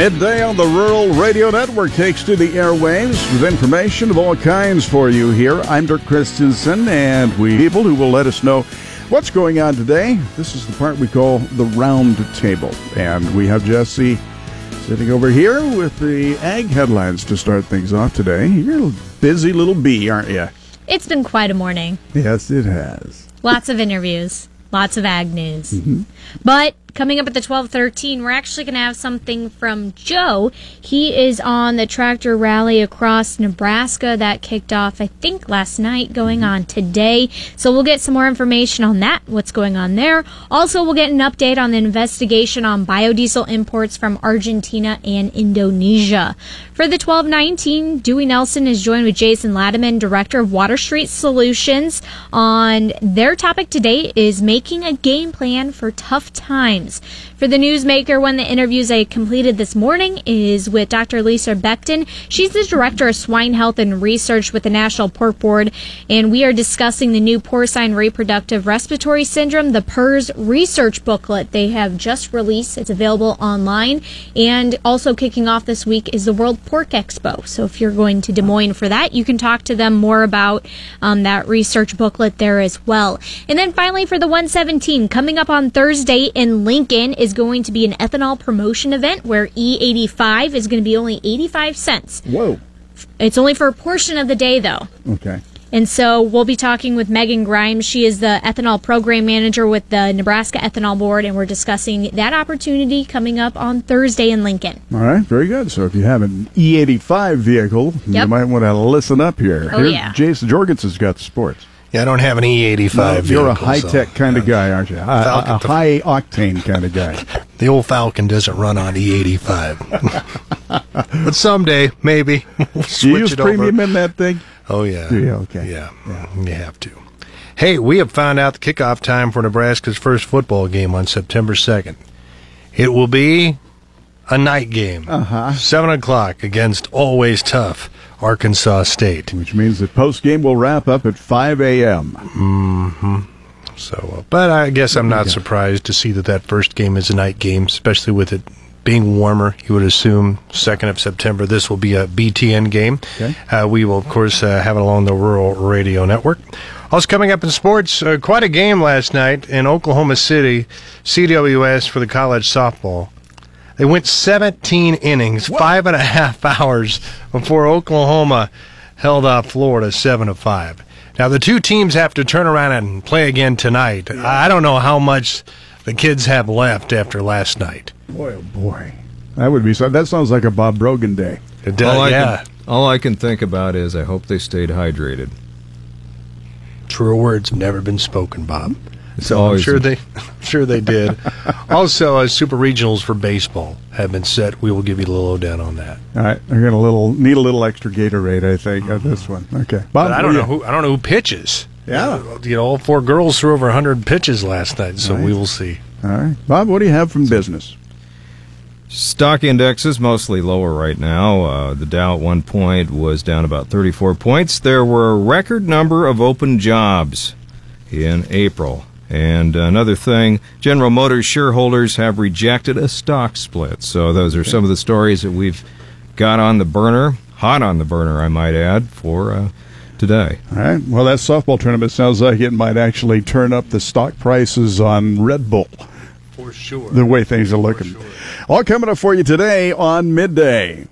Midday on the Rural Radio Network takes to the airwaves with information of all kinds for you here. I'm Dirk Christensen, and we people who will let us know what's going on today. This is the part we call the round table, and we have Jesse sitting over here with the ag headlines to start things off today. You're a busy little bee, aren't you? It's been quite a morning. Yes, it has. Lots of interviews, lots of ag news. Mm-hmm. But coming up at the 1213 we're actually going to have something from joe. He is on the tractor rally across nebraska that kicked off i think last night going on today. So we'll get some more information on that what's going on there. Also we'll get an update on the investigation on biodiesel imports from argentina and indonesia. For the 1219 dewey nelson is joined with jason ladman director of water street solutions on their topic today is making a game plan for tough times times. For the newsmaker, one of the interviews I completed this morning is with Dr. Lisa Becton. She's the director of swine health and research with the National Pork Board, and we are discussing the new porcine reproductive respiratory syndrome, the PRRS research booklet they have just released. It's available online, and also kicking off this week is the World Pork Expo. So if you're going to Des Moines for that, you can talk to them more about um, that research booklet there as well. And then finally, for the 117, coming up on Thursday in Lincoln is going to be an ethanol promotion event where E85 is going to be only 85 cents. Whoa. It's only for a portion of the day, though. Okay. And so we'll be talking with Megan Grimes. She is the ethanol program manager with the Nebraska Ethanol Board, and we're discussing that opportunity coming up on Thursday in Lincoln. All right, very good. So if you have an E85 vehicle, yep. you might want to listen up here. Oh, here, yeah. Jason Jorgensen's got sports. Yeah, I don't have an E85. No, you're a high tech so, kind of guy, aren't you? A, a, a high octane kind of guy. the old Falcon doesn't run on E85. but someday, maybe. We'll you use premium over. in that thing? Oh, yeah. Yeah, okay. Yeah, yeah, you have to. Hey, we have found out the kickoff time for Nebraska's first football game on September 2nd. It will be a night game. Uh-huh. 7 o'clock against Always Tough Arkansas State. Which means the post game will wrap up at 5 a.m. Mm-hmm. So, uh, but I guess I'm not surprised to see that that first game is a night game, especially with it being warmer. You would assume 2nd of September this will be a BTN game. Okay. Uh, we will, of course, uh, have it along the Rural Radio Network. Also coming up in sports, uh, quite a game last night in Oklahoma City, CWS for the college softball. They went 17 innings, what? five and a half hours before Oklahoma held off Florida seven to five. Now the two teams have to turn around and play again tonight. Yeah. I don't know how much the kids have left after last night. Boy, oh boy, that would be so. That sounds like a Bob Brogan day. It does, all yeah. I can, all I can think about is I hope they stayed hydrated. Truer words have never been spoken, Bob. So I'm sure they, I'm sure they did. also, uh, super regionals for baseball have been set. We will give you a little lowdown on that. All right, we're gonna little need a little extra Gatorade, I think, mm-hmm. on this one. Okay, Bob, but I don't know who I don't know who pitches. Yeah, you know, all four girls threw over 100 pitches last night, so right. we will see. All right, Bob, what do you have from business? Stock indexes mostly lower right now. Uh, the Dow at one point was down about 34 points. There were a record number of open jobs in April. And another thing, General Motors shareholders have rejected a stock split. So those are some of the stories that we've got on the burner, hot on the burner, I might add, for uh, today. All right. Well, that softball tournament sounds like it might actually turn up the stock prices on Red Bull. For sure. The way things are looking. Sure. All coming up for you today on midday.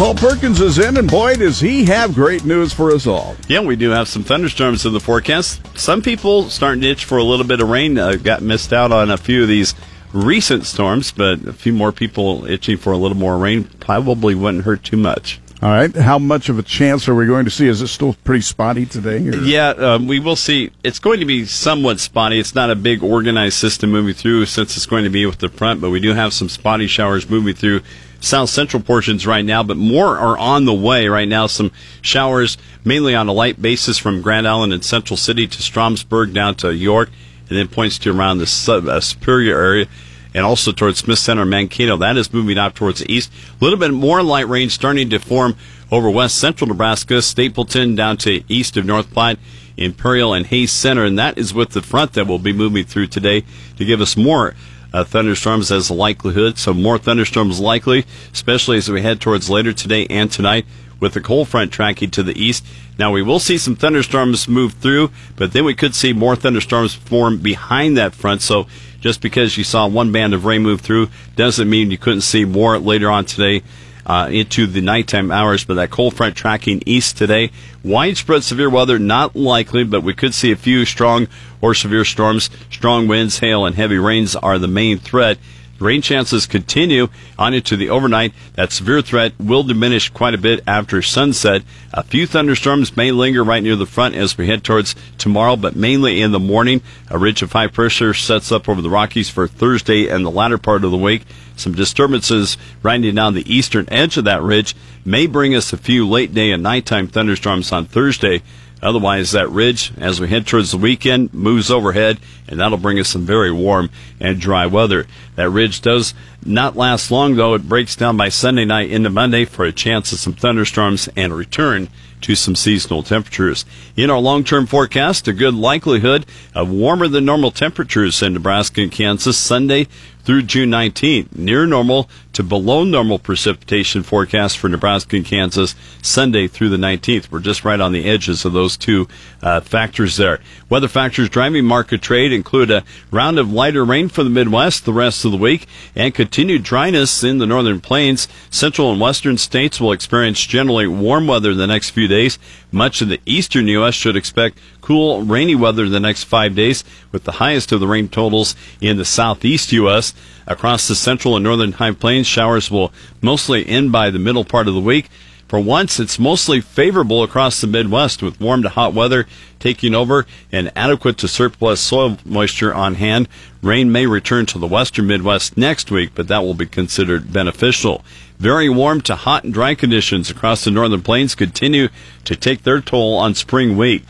Paul Perkins is in, and boy, does he have great news for us all. Yeah, we do have some thunderstorms in the forecast. Some people starting to itch for a little bit of rain. Uh, got missed out on a few of these recent storms, but a few more people itching for a little more rain probably wouldn't hurt too much. All right. How much of a chance are we going to see? Is it still pretty spotty today? Or? Yeah, um, we will see. It's going to be somewhat spotty. It's not a big organized system moving through since it's going to be with the front, but we do have some spotty showers moving through south central portions right now, but more are on the way right now. Some showers mainly on a light basis from Grand Island and Central City to Stromsburg down to York, and then points to around the sub, uh, Superior area and also towards Smith Center, Mankato. That is moving out towards the east. A little bit more light rain starting to form over west central Nebraska, Stapleton down to east of North Platte, Imperial and Hayes Center, and that is with the front that will be moving through today to give us more uh, thunderstorms as a likelihood. So more thunderstorms likely, especially as we head towards later today and tonight with the cold front tracking to the east. Now we will see some thunderstorms move through, but then we could see more thunderstorms form behind that front. So just because you saw one band of rain move through doesn't mean you couldn't see more later on today. Uh, into the nighttime hours, but that cold front tracking east today. Widespread severe weather not likely, but we could see a few strong or severe storms. Strong winds, hail, and heavy rains are the main threat. Rain chances continue on into the overnight. That severe threat will diminish quite a bit after sunset. A few thunderstorms may linger right near the front as we head towards tomorrow, but mainly in the morning. A ridge of high pressure sets up over the Rockies for Thursday and the latter part of the week. Some disturbances riding down the eastern edge of that ridge may bring us a few late day and nighttime thunderstorms on Thursday. Otherwise, that ridge, as we head towards the weekend, moves overhead, and that'll bring us some very warm and dry weather. That ridge does not last long, though. It breaks down by Sunday night into Monday for a chance of some thunderstorms and a return to some seasonal temperatures. In our long-term forecast, a good likelihood of warmer than normal temperatures in Nebraska and Kansas Sunday through June 19th. Near normal to below normal precipitation forecast for Nebraska and Kansas Sunday through the 19th. We're just right on the edges of those two uh, factors there. Weather factors driving market trade include a round of lighter rain for the Midwest the rest of the week and continued dryness in the northern plains. Central and western states will experience generally warm weather the next few days. Much of the eastern U.S. should expect cool, rainy weather the next five days, with the highest of the rain totals in the southeast U.S. Across the central and northern high plains, showers will mostly end by the middle part of the week. For once, it's mostly favorable across the Midwest with warm to hot weather taking over and adequate to surplus soil moisture on hand. Rain may return to the western Midwest next week, but that will be considered beneficial. Very warm to hot and dry conditions across the northern plains continue to take their toll on spring wheat.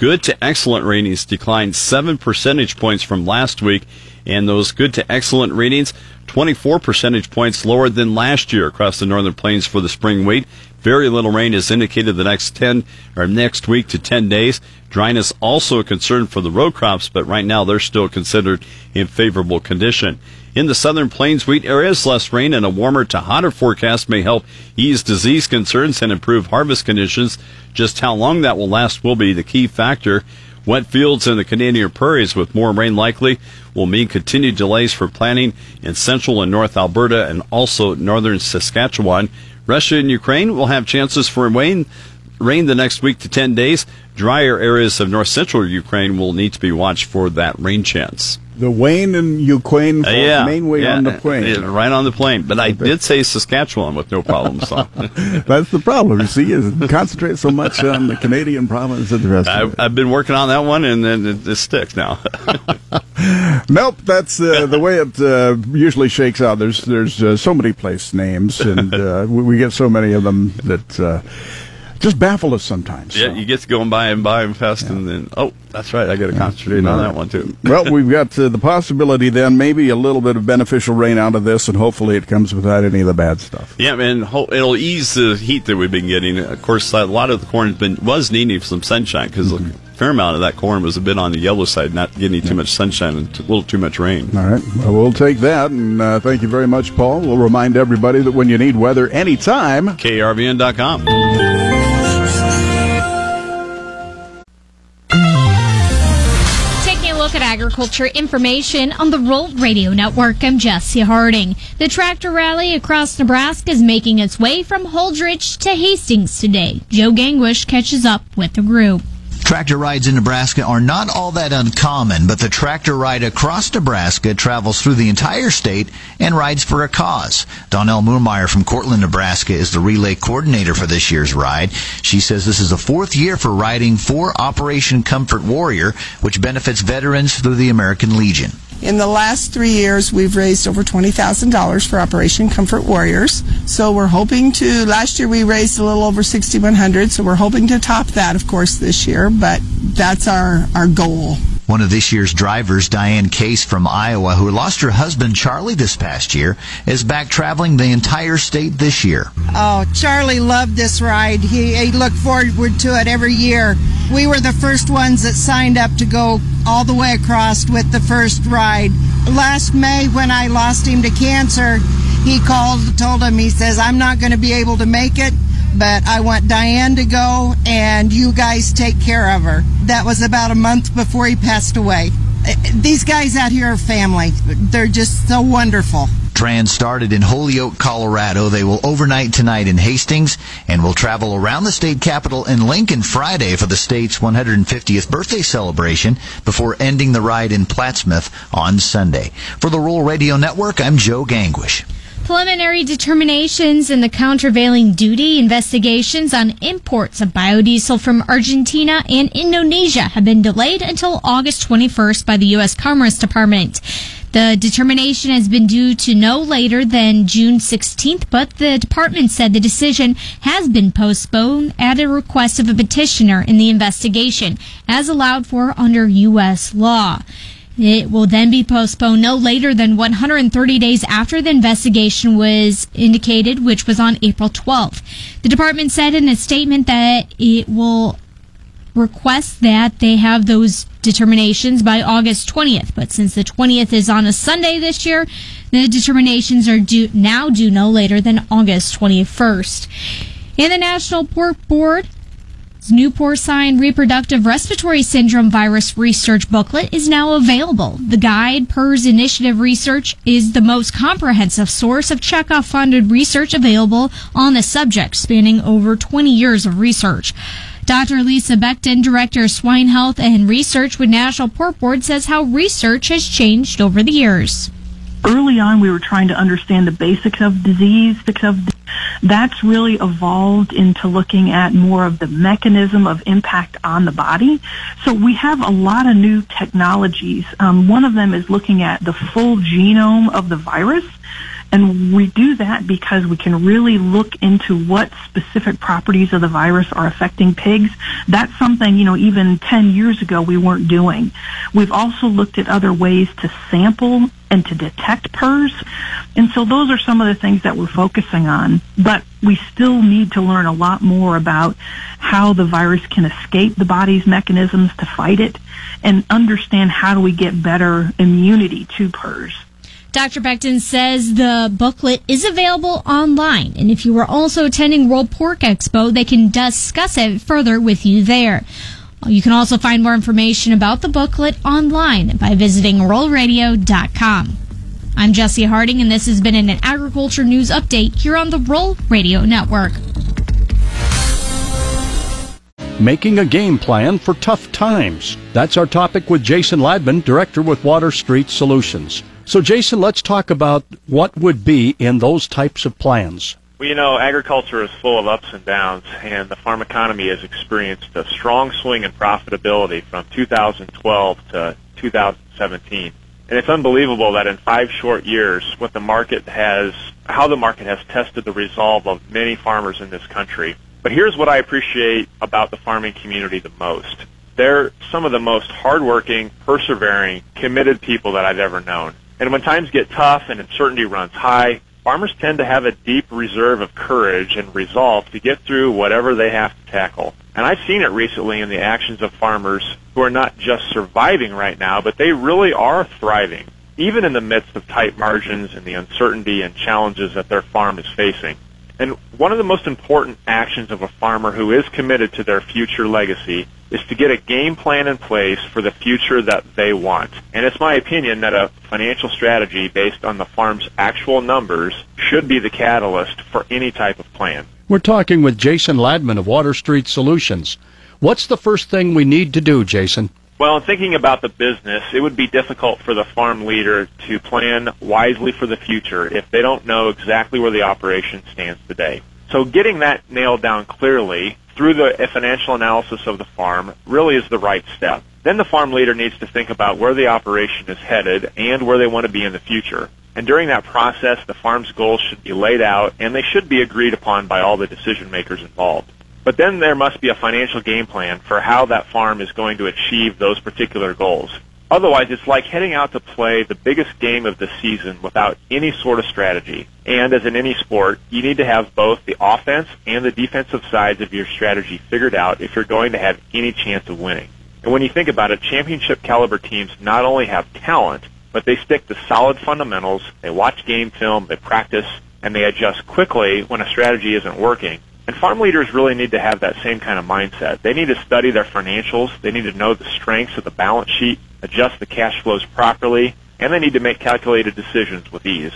Good to excellent ratings declined 7 percentage points from last week, and those good to excellent ratings 24 percentage points lower than last year across the northern plains for the spring wheat. Very little rain is indicated the next 10 or next week to 10 days. Dryness also a concern for the row crops, but right now they're still considered in favorable condition. In the southern plains wheat areas, less rain and a warmer to hotter forecast may help ease disease concerns and improve harvest conditions. Just how long that will last will be the key factor. Wet fields in the Canadian prairies with more rain likely will mean continued delays for planting in central and north Alberta and also northern Saskatchewan. Russia and Ukraine will have chances for rain, rain the next week to 10 days. Drier areas of north central Ukraine will need to be watched for that rain chance. The Wayne and Ukraine Uh, yeah, mainway yeah, on the plane. yeah, right on the plane. But I did say Saskatchewan with no problem. So That's the problem. You see, is concentrate so much on the Canadian province and the rest I've, it. I've been working on that one, and then it, it sticks now. Nope, that's uh, the way it uh, usually shakes out. There's there's uh, so many place names, and uh, we, we get so many of them that uh, just baffle us sometimes. yeah, So. you get to going by and by and fast, and then oh, that's right, I got to concentrate on that one too. well, we've got uh, the possibility then maybe a little bit of beneficial rain out of this, and hopefully it comes without any of the bad stuff. Yeah, and it'll ease the heat that we've been getting. Of course, a lot of the corn has been was needing some sunshine because a fair amount of that corn was a bit on the yellow side, not getting too much sunshine and a little too much rain. All right. Well, we'll take that, and uh, thank you very much, Paul. We'll remind everybody that when you need weather anytime, KRVN.com. agriculture information on the Rural Radio Network, I'm Jesse Harding. The tractor rally across Nebraska is making its way from Holdrege to Hastings today. Joe Gangwish catches up with the group. Tractor rides in Nebraska are not all that uncommon, but the tractor ride across Nebraska travels through the entire state and rides for a cause. Donnell Moormeyer from Cortland, Nebraska is the relay coordinator for this year's ride. She says this is the fourth year for riding for Operation Comfort Warrior, which benefits veterans through the American Legion. In the last three years, we've raised over $20,000 for Operation Comfort Warriors. So we're hoping to, last year we raised a little over 6,100, so we're hoping to top that, of course, this year, but that's our, our goal. One of this year's drivers, Diane Case from Iowa, who lost her husband Charlie this past year, is back traveling the entire state this year. Oh, Charlie loved this ride. He, he looked forward to it every year. We were the first ones that signed up to go all the way across with the first ride. last May when I lost him to cancer, he called, told him, he says, I'm not going to be able to make it, but I want Diane to go and you guys take care of her. That was about a month before he passed away. Uh, These guys out here are family. They're just so wonderful. Trans started in Holyoke, Colorado. They will overnight tonight in Hastings and will travel around the state capital in Lincoln Friday for the state's 150th birthday celebration before ending the ride in Plattsmouth on Sunday. For the Rural Radio Network, I'm Joe Gangwish. Preliminary determinations in the countervailing duty investigations on imports of biodiesel from Argentina and Indonesia have been delayed until August 21st by the U.S. Commerce Department. The determination has been due to no later than June 16th, but the department said the decision has been postponed at a request of a petitioner in the investigation, as allowed for under U.S. law. It will then be postponed no later than 130 days after the investigation was indicated, which was on April 12th. The department said in a statement that it will request that they have those determinations by August 20th. But since the 20th is on a Sunday this year, the determinations are due now due no later than August 21st. And the National Pork Board new porcine reproductive respiratory syndrome virus research booklet is now available. The guide, PRRS Initiative Research, is the most comprehensive source of checkoff funded research available on the subject, spanning over 20 years of research. Dr. Lisa Becton, Director of Swine Health and Research with National Pork Board, says how research has changed over the years. Early on, we were trying to understand the basics of disease, of that's really evolved into looking at more of the mechanism of impact on the body. So we have a lot of new technologies. Um, one of them is looking at the full genome of the virus. And we do that because we can really look into what specific properties of the virus are affecting pigs. That's something, you know, even 10 years ago we weren't doing. We've also looked at other ways to sample and to detect PRRS. And so those are some of the things that we're focusing on. But we still need to learn a lot more about how the virus can escape the body's mechanisms to fight it and understand how do we get better immunity to PRRS. Dr. Becton says the booklet is available online, and if you are also attending World Pork Expo, they can discuss it further with you there. You can also find more information about the booklet online by visiting ruralradio.com. I'm Jesse Harding, and this has been an agriculture news update here on the Rural Radio Network. Making a game plan for tough times. That's our topic with Jason Ladman, Director with Water Street Solutions. So, Jason, let's talk about what would be in those types of plans. Well, you know, agriculture is full of ups and downs, and the farm economy has experienced a strong swing in profitability from 2012 to 2017. And it's unbelievable that in five short years, what the market has, how the market has tested the resolve of many farmers in this country. But here's what I appreciate about the farming community the most. They're some of the most hardworking, persevering, committed people that I've ever known. And when times get tough and uncertainty runs high, farmers tend to have a deep reserve of courage and resolve to get through whatever they have to tackle. And I've seen it recently in the actions of farmers who are not just surviving right now, but they really are thriving, even in the midst of tight margins and the uncertainty and challenges that their farm is facing. And one of the most important actions of a farmer who is committed to their future legacy is to get a game plan in place for the future that they want. And it's my opinion that a financial strategy based on the farm's actual numbers should be the catalyst for any type of plan. We're talking with Jason Ladman of Water Street Solutions. What's the first thing we need to do, Jason? Well, in thinking about the business, it would be difficult for the farm leader to plan wisely for the future if they don't know exactly where the operation stands today. So getting that nailed down clearly through the financial analysis of the farm really is the right step. Then the farm leader needs to think about where the operation is headed and where they want to be in the future. And during that process, the farm's goals should be laid out and they should be agreed upon by all the decision makers involved. But then there must be a financial game plan for how that farm is going to achieve those particular goals. Otherwise, it's like heading out to play the biggest game of the season without any sort of strategy. And as in any sport, you need to have both the offense and the defensive sides of your strategy figured out if you're going to have any chance of winning. And when you think about it, championship caliber teams not only have talent, but they stick to solid fundamentals, they watch game film, they practice, and they adjust quickly when a strategy isn't working. And farm leaders really need to have that same kind of mindset. They need to study their financials, they need to know the strengths of the balance sheet, adjust the cash flows properly, and they need to make calculated decisions with ease.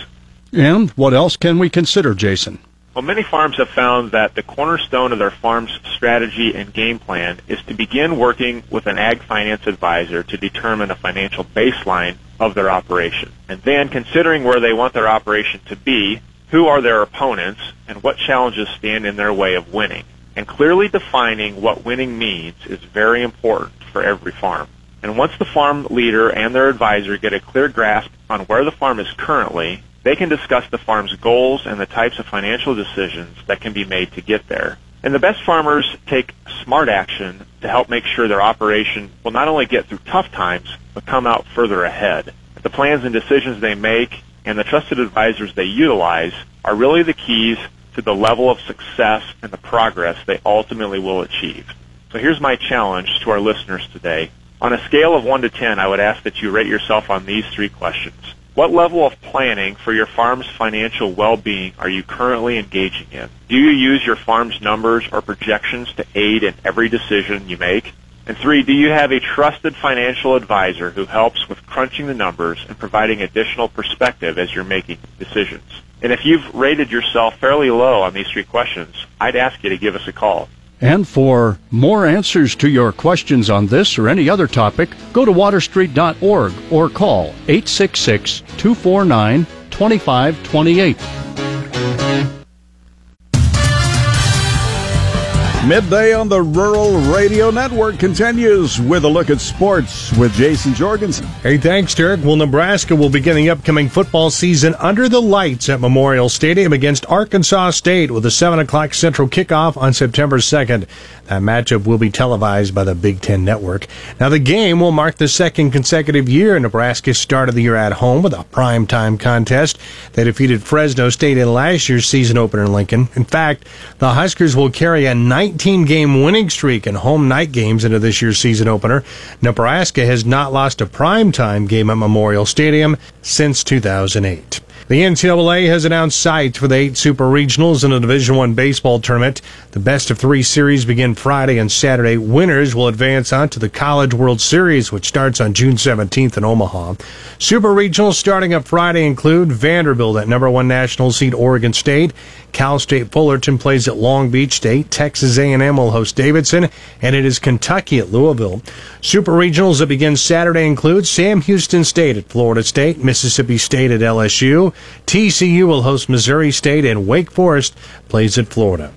And what else can we consider, Jason? Well, many farms have found that the cornerstone of their farm's strategy and game plan is to begin working with an ag finance advisor to determine a financial baseline of their operation. And then considering where they want their operation to be, who are their opponents, and what challenges stand in their way of winning. And clearly defining what winning means is very important for every farm. And once the farm leader and their advisor get a clear grasp on where the farm is currently they can discuss the farm's goals and the types of financial decisions that can be made to get there. And the best farmers take smart action to help make sure their operation will not only get through tough times, but come out further ahead. The plans and decisions they make and the trusted advisors they utilize are really the keys to the level of success and the progress they ultimately will achieve. So here's my challenge to our listeners today. On a scale of 1 to 10, I would ask that you rate yourself on these three questions. What level of planning for your farm's financial well-being are you currently engaging in? Do you use your farm's numbers or projections to aid in every decision you make? And three, do you have a trusted financial advisor who helps with crunching the numbers and providing additional perspective as you're making decisions? And if you've rated yourself fairly low on these three questions, I'd ask you to give us a call. And for more answers to your questions on this or any other topic, go to waterstreet.org or call 866 249 2528. Midday on the Rural Radio Network continues with a look at sports with Jason Jorgensen. Hey, thanks, Derek. Well, Nebraska will begin the upcoming football season under the lights at Memorial Stadium against Arkansas State with a 7 o'clock central kickoff on September 2nd. That matchup will be televised by the Big Ten Network. Now, the game will mark the second consecutive year Nebraska started the year at home with a primetime contest. They defeated Fresno State in last year's season opener in Lincoln. In fact, the Huskers will carry a 19 game winning streak in home night games into this year's season opener. Nebraska has not lost a primetime game at Memorial Stadium since 2008. The NCAA has announced sites for the eight super regionals in the Division One baseball tournament. The best of three series begin Friday and Saturday. Winners will advance on to the College World Series, which starts on June 17th in Omaha. Super regionals starting up Friday include Vanderbilt at number one national seed Oregon State. Cal State Fullerton plays at Long Beach State. Texas A&M will host Davidson, and it is Kentucky at Louisville. Super regionals that begin Saturday include Sam Houston State at Florida State, Mississippi State at LSU. TCU will host Missouri State, and Wake Forest plays at Florida.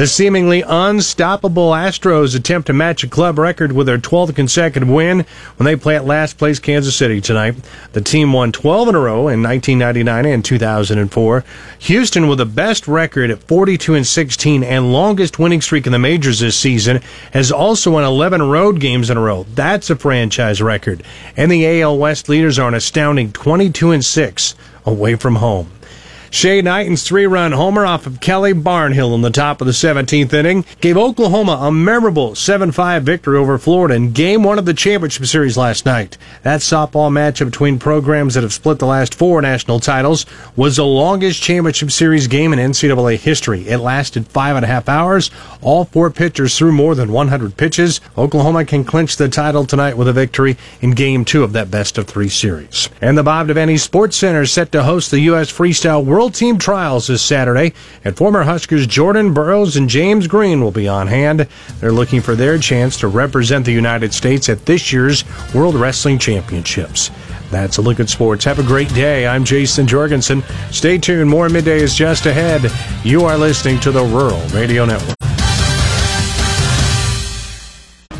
The seemingly unstoppable Astros attempt to match a club record with their 12th consecutive win when they play at last place Kansas City tonight. The team won 12 in a row in 1999 and 2004. Houston with the best record at 42 and 16 and longest winning streak in the majors this season has also won 11 road games in a row. That's a franchise record. And the AL West leaders are an astounding 22 and 6 away from home. Shay Knighton's three run homer off of Kelly Barnhill in the top of the 17th inning gave Oklahoma a memorable 7 5 victory over Florida in game one of the championship series last night. That softball matchup between programs that have split the last four national titles was the longest championship series game in NCAA history. It lasted five and a half hours. All four pitchers threw more than 100 pitches. Oklahoma can clinch the title tonight with a victory in game two of that best of three series. And the Bob Devaney Sports Center is set to host the U.S. Freestyle World World Team Trials this Saturday, and former Huskers Jordan Burroughs and James Green will be on hand. They're looking for their chance to represent the United States at this year's World Wrestling Championships. That's a look at sports. Have a great day. I'm Jason Jorgensen. Stay tuned. More midday is just ahead. You are listening to the Rural Radio Network.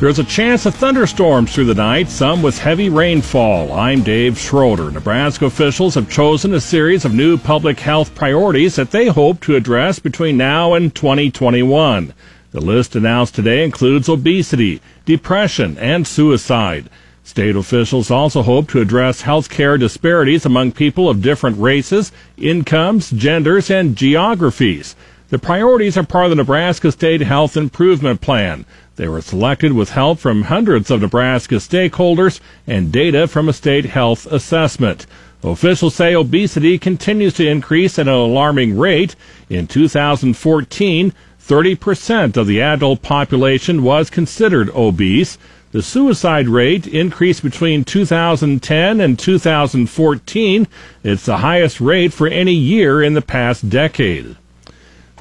There's a chance of thunderstorms through the night, some with heavy rainfall. I'm Dave Schroeder. Nebraska officials have chosen a series of new public health priorities that they hope to address between now and 2021. The list announced today includes obesity, depression, and suicide. State officials also hope to address health care disparities among people of different races, incomes, genders, and geographies. The priorities are part of the Nebraska State Health Improvement Plan. They were selected with help from hundreds of Nebraska stakeholders and data from a state health assessment. Officials say obesity continues to increase at an alarming rate. In 2014, 30% of the adult population was considered obese. The suicide rate increased between 2010 and 2014. It's the highest rate for any year in the past decade.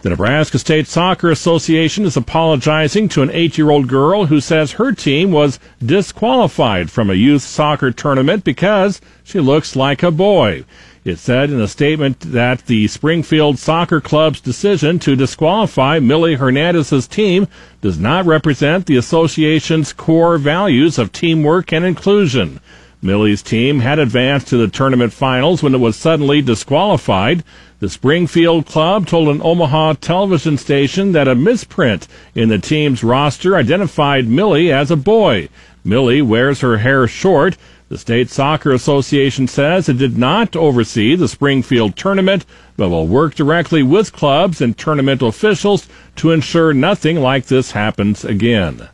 The Nebraska State Soccer Association is apologizing to an eight year old girl who says her team was disqualified from a youth soccer tournament because she looks like a boy. It said in a statement that the Springfield Soccer Club's decision to disqualify Millie Hernandez's team does not represent the association's core values of teamwork and inclusion. Millie's team had advanced to the tournament finals when it was suddenly disqualified. The Springfield club told an Omaha television station that a misprint in the team's roster identified Millie as a boy. Millie wears her hair short. The State Soccer Association says it did not oversee the Springfield tournament, but will work directly with clubs and tournament officials to ensure nothing like this happens again.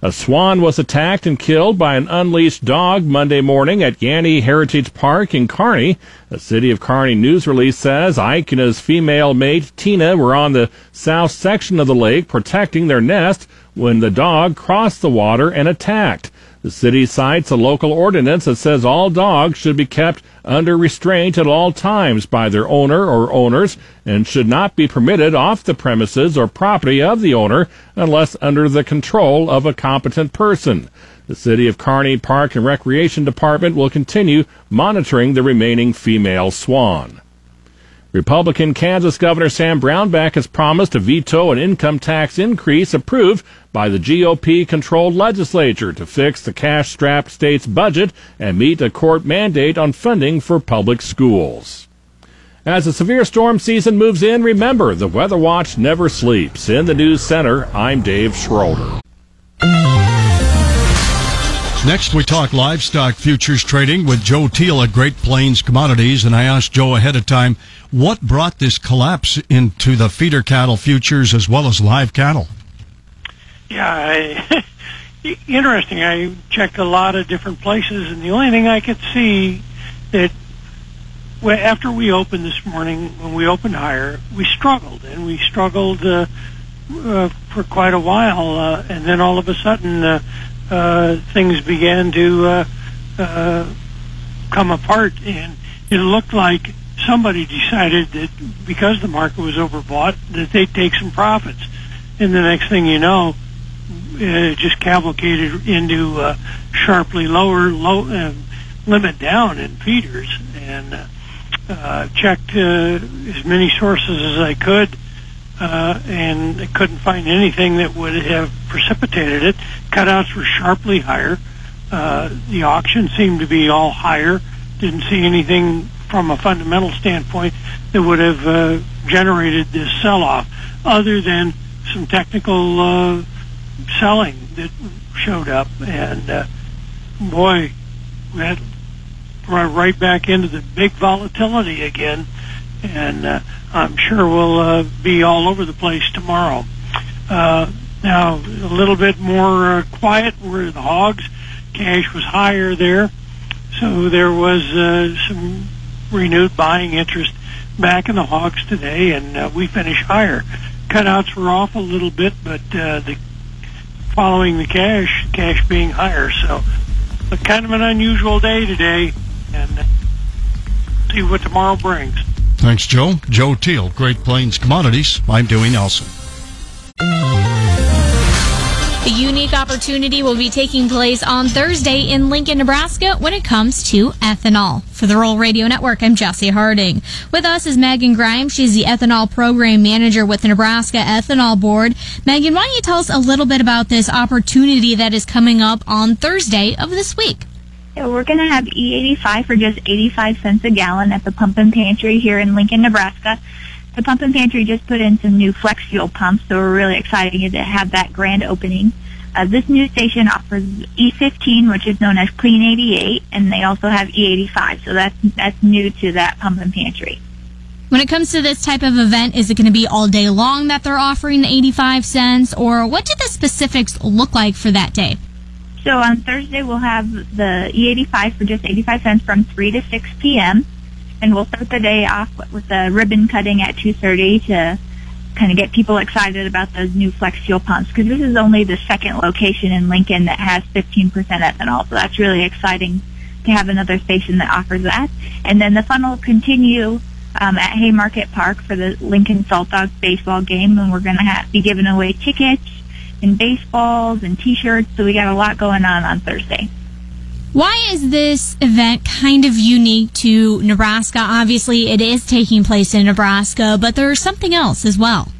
A swan was attacked and killed by an unleashed dog Monday morning at Yanney Heritage Park in Kearney. A City of Kearney news release says Ike and his female mate Tina were on the south section of the lake protecting their nest when the dog crossed the water and attacked. The city cites a local ordinance that says all dogs should be kept under restraint at all times by their owner or owners and should not be permitted off the premises or property of the owner unless under the control of a competent person. The City of Kearney Park and Recreation Department will continue monitoring the remaining female swan. Republican Kansas Governor Sam Brownback has promised to veto an income tax increase approved by the GOP controlled legislature to fix the cash strapped state's budget and meet a court mandate on funding for public schools. As the severe storm season moves in, remember the Weather Watch never sleeps. In the News Center, I'm Dave Schroeder. Next, we talk livestock futures trading with Joe Teal at Great Plains Commodities. And I asked Joe ahead of time what brought this collapse into the feeder cattle futures as well as live cattle. Yeah, I, interesting. I checked a lot of different places, and the only thing I could see that after we opened this morning, when we opened higher, we struggled, and we struggled uh, uh, for quite a while, uh, and then all of a sudden. Uh, things began to uh, uh, come apart, and it looked like somebody decided that because the market was overbought, that they'd take some profits. And the next thing you know, it just cavalcaded into uh, sharply lower low uh, limit down in feeders, and uh, uh, checked uh, as many sources as I could uh, and couldn't find anything that would have precipitated it. Cutouts were sharply higher. Uh, the auction seemed to be all higher. Didn't see anything from a fundamental standpoint that would have uh, generated this sell-off, other than some technical uh, selling that showed up. And uh, boy, that right back into the big volatility again. And uh, I'm sure we'll uh, be all over the place tomorrow. Uh, now, a little bit more uh, quiet where the hogs. Cash was higher there, so there was uh, some renewed buying interest back in the hogs today, and uh, we finished higher. Cutouts were off a little bit, but uh, the following the cash, cash being higher. So, kind of an unusual day today, and uh, see what tomorrow brings. Thanks, Joe. Joe Teal, Great Plains Commodities. I'm Dewey Nelson. The unique opportunity will be taking place on Thursday in Lincoln, Nebraska when it comes to ethanol. For the Rural Radio Network, I'm Jesse Harding. With us is Megan Grimes. She's the ethanol program manager with the Nebraska Ethanol Board. Megan, why don't you tell us a little bit about this opportunity that is coming up on Thursday of this week? We're going to have E85 for just 85 cents a gallon at the Pump and Pantry here in Lincoln, Nebraska. The Pump and Pantry just put in some new flex fuel pumps, so we're really excited to have that grand opening. Uh, this new station offers E15, which is known as Clean 88, and they also have E85, so that's that's new to that Pump and Pantry. When it comes to this type of event, is it going to be all day long that they're offering the 85 cents, or what do the specifics look like for that day? So on Thursday, we'll have the E85 for just 85 cents from 3 to 6 p.m. And we'll start the day off with the ribbon cutting at 2.30 to kind of get people excited about those new flex fuel pumps because this is only the second location in Lincoln that has 15% ethanol. So that's really exciting to have another station that offers that. And then the fun will continue um, at Haymarket Park for the Lincoln Salt Dogs baseball game, and we're going to be giving away tickets and baseballs and T-shirts. So we got a lot going on on Thursday. Why is this event kind of unique to Nebraska? Obviously, it is taking place in Nebraska, but there's something else as well.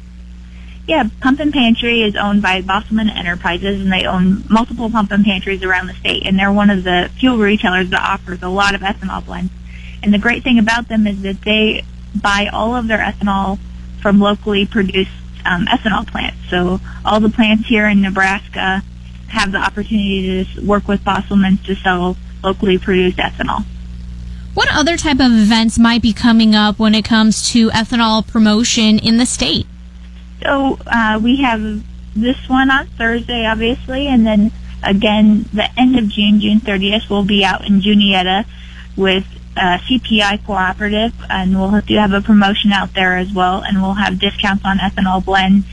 Yeah, Pump and Pantry is owned by Bosselman Enterprises, and they own multiple pump and pantries around the state. And they're one of the fuel retailers that offers a lot of ethanol blends. And the great thing about them is that they buy all of their ethanol from locally produced um, ethanol plants. So all the plants here in Nebraska have the opportunity to work with Bosselman's to sell locally produced ethanol. What other type of events might be coming up when it comes to ethanol promotion in the state? So uh, we have this one on Thursday, obviously, and then again the end of June, June 30th, we'll be out in Juniata with uh, CPI Cooperative, and we'll do have a promotion out there as well, and we'll have discounts on ethanol blends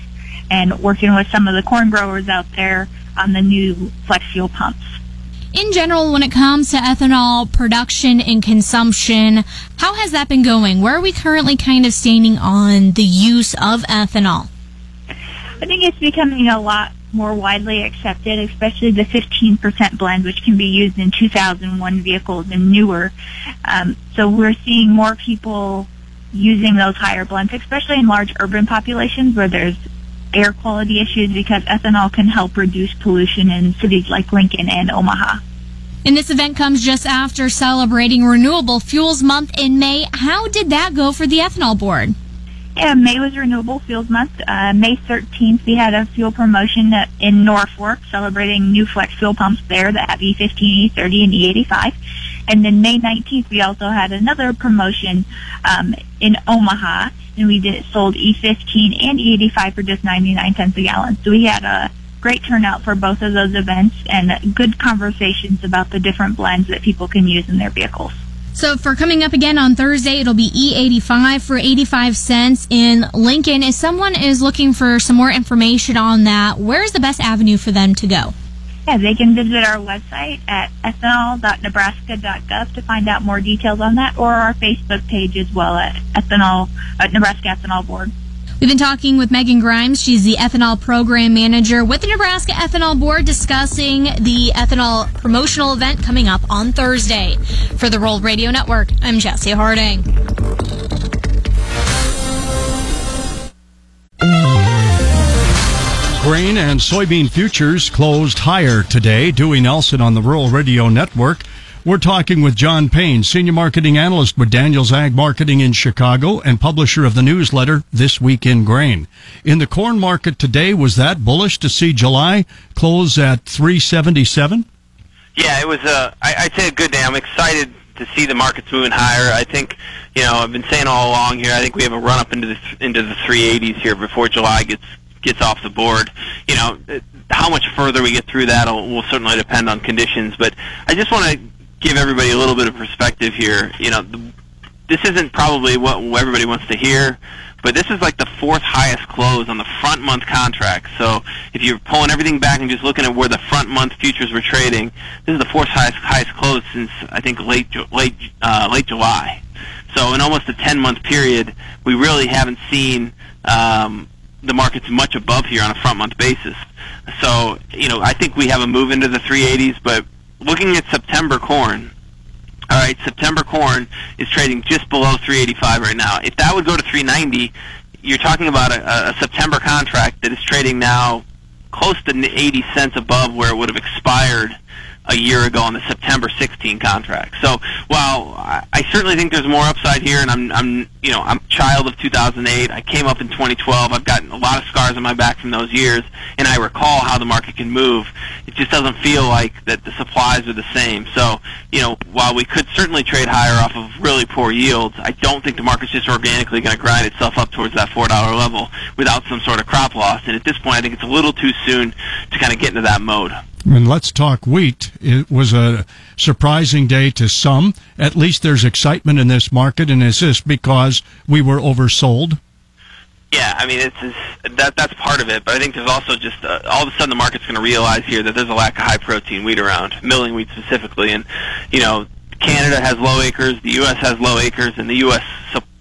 and working with some of the corn growers out there on the new flex fuel pumps. In general, when it comes to ethanol production and consumption, how has that been going? Where are we currently kind of standing on the use of ethanol? I think it's becoming a lot more widely accepted, especially the 15% blend, which can be used in 2001 vehicles and newer. Um, so we're seeing more people using those higher blends, especially in large urban populations where there's air quality issues because ethanol can help reduce pollution in cities like Lincoln and Omaha. And this event comes just after celebrating Renewable Fuels Month in May. How did that go for the ethanol board? Yeah, May was Renewable Fuels Month. Uh, May 13th, we had a fuel promotion in Norfolk celebrating new flex fuel pumps there that have E15, E30, and E85. And then May 19th, we also had another promotion um, in Omaha, and we did sold E15 and E85 for just 99 cents a gallon. So we had a great turnout for both of those events and good conversations about the different blends that people can use in their vehicles. So for coming up again on Thursday, it'll be E85 for 85 cents in Lincoln. If someone is looking for some more information on that, where's the best avenue for them to go? Yeah, they can visit our website at ethanol.nebraska.gov to find out more details on that, or our Facebook page as well at ethanol at Nebraska Ethanol Board. We've been talking with Megan Grimes. She's the ethanol program manager with the Nebraska Ethanol Board discussing the ethanol promotional event coming up on Thursday. For the Rural Radio Network, I'm Jesse Harding. Grain and soybean futures closed higher today. Dewey Nelson on the Rural Radio Network. We're talking with John Payne, Senior Marketing Analyst with Daniels Ag Marketing in Chicago and publisher of the newsletter This Week in Grain. In the corn market today, was that bullish to see July close at 377? Yeah, it was. Uh, I, I'd say a good day. I'm excited to see the markets moving higher. I think, you know, I've been saying all along here. I think we have a run up into the into the 380s here before July gets gets off the board. You know, how much further we get through that will, will certainly depend on conditions. But I just want to give everybody a little bit of perspective here. You know, this isn't probably what everybody wants to hear, but this is like the fourth highest close on the front month contract. So if you're pulling everything back and just looking at where the front month futures were trading, this is the fourth highest highest close since I think late late uh, late July. So in almost a 10 month period, we really haven't seen um, the markets much above here on a front month basis. So you know I think we have a move into the 380s, but looking at September corn, all right, September corn is trading just below 385 right now. If that would go to 390, you're talking about a, a September contract that is trading now close to 80 cents above where it would have expired a year ago on the September 16 contract. So while I, certainly think there's more upside here, and I'm, I'm, you know, I'm child of 2008. I came up in 2012. I've gotten a lot of scars on my back from those years, and I recall how the market can move. It just doesn't feel like that the supplies are the same. So, you know, while we could certainly trade higher off of really poor yields, I don't think the market's just organically going to grind itself up towards that $4 level without some sort of crop loss. And at this point, I think it's a little too soon to kind of get into that mode. And let's talk wheat. It was a surprising day to some. At least there's excitement in this market, and is this because we were oversold? Yeah, I mean it's, that that's part of it, but I think there's also just uh, all of a sudden the market's going to realize here that there's a lack of high protein wheat around, milling wheat specifically, and you know Canada has low acres, the U.S. has low acres, and the U.S.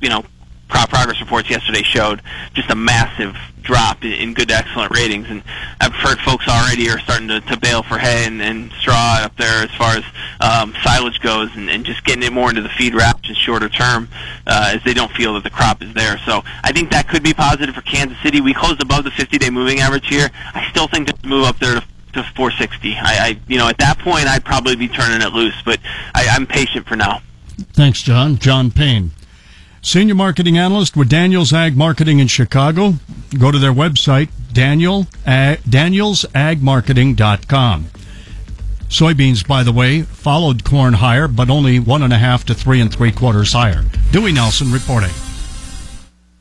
you know crop progress reports yesterday showed just a massive drop in, in good to excellent ratings. And I've heard folks already are starting to, to bale for hay and, and straw up there as far as um, silage goes and, and just getting it more into the feed ration shorter term uh, as they don't feel that the crop is there. So I think that could be positive for Kansas City. We closed above the 50-day moving average here. I still think to move up there to to 460. I, I, you know, at that point, I'd probably be turning it loose, but I, I'm patient for now. Thanks, John. John Payne. Senior Marketing Analyst with Daniels Ag Marketing in Chicago. Go to their website, Daniel, Ag, danielsagmarketing.com. Soybeans, by the way, followed corn higher, but only one and a half to three and three quarters higher. Dewey Nelson reporting.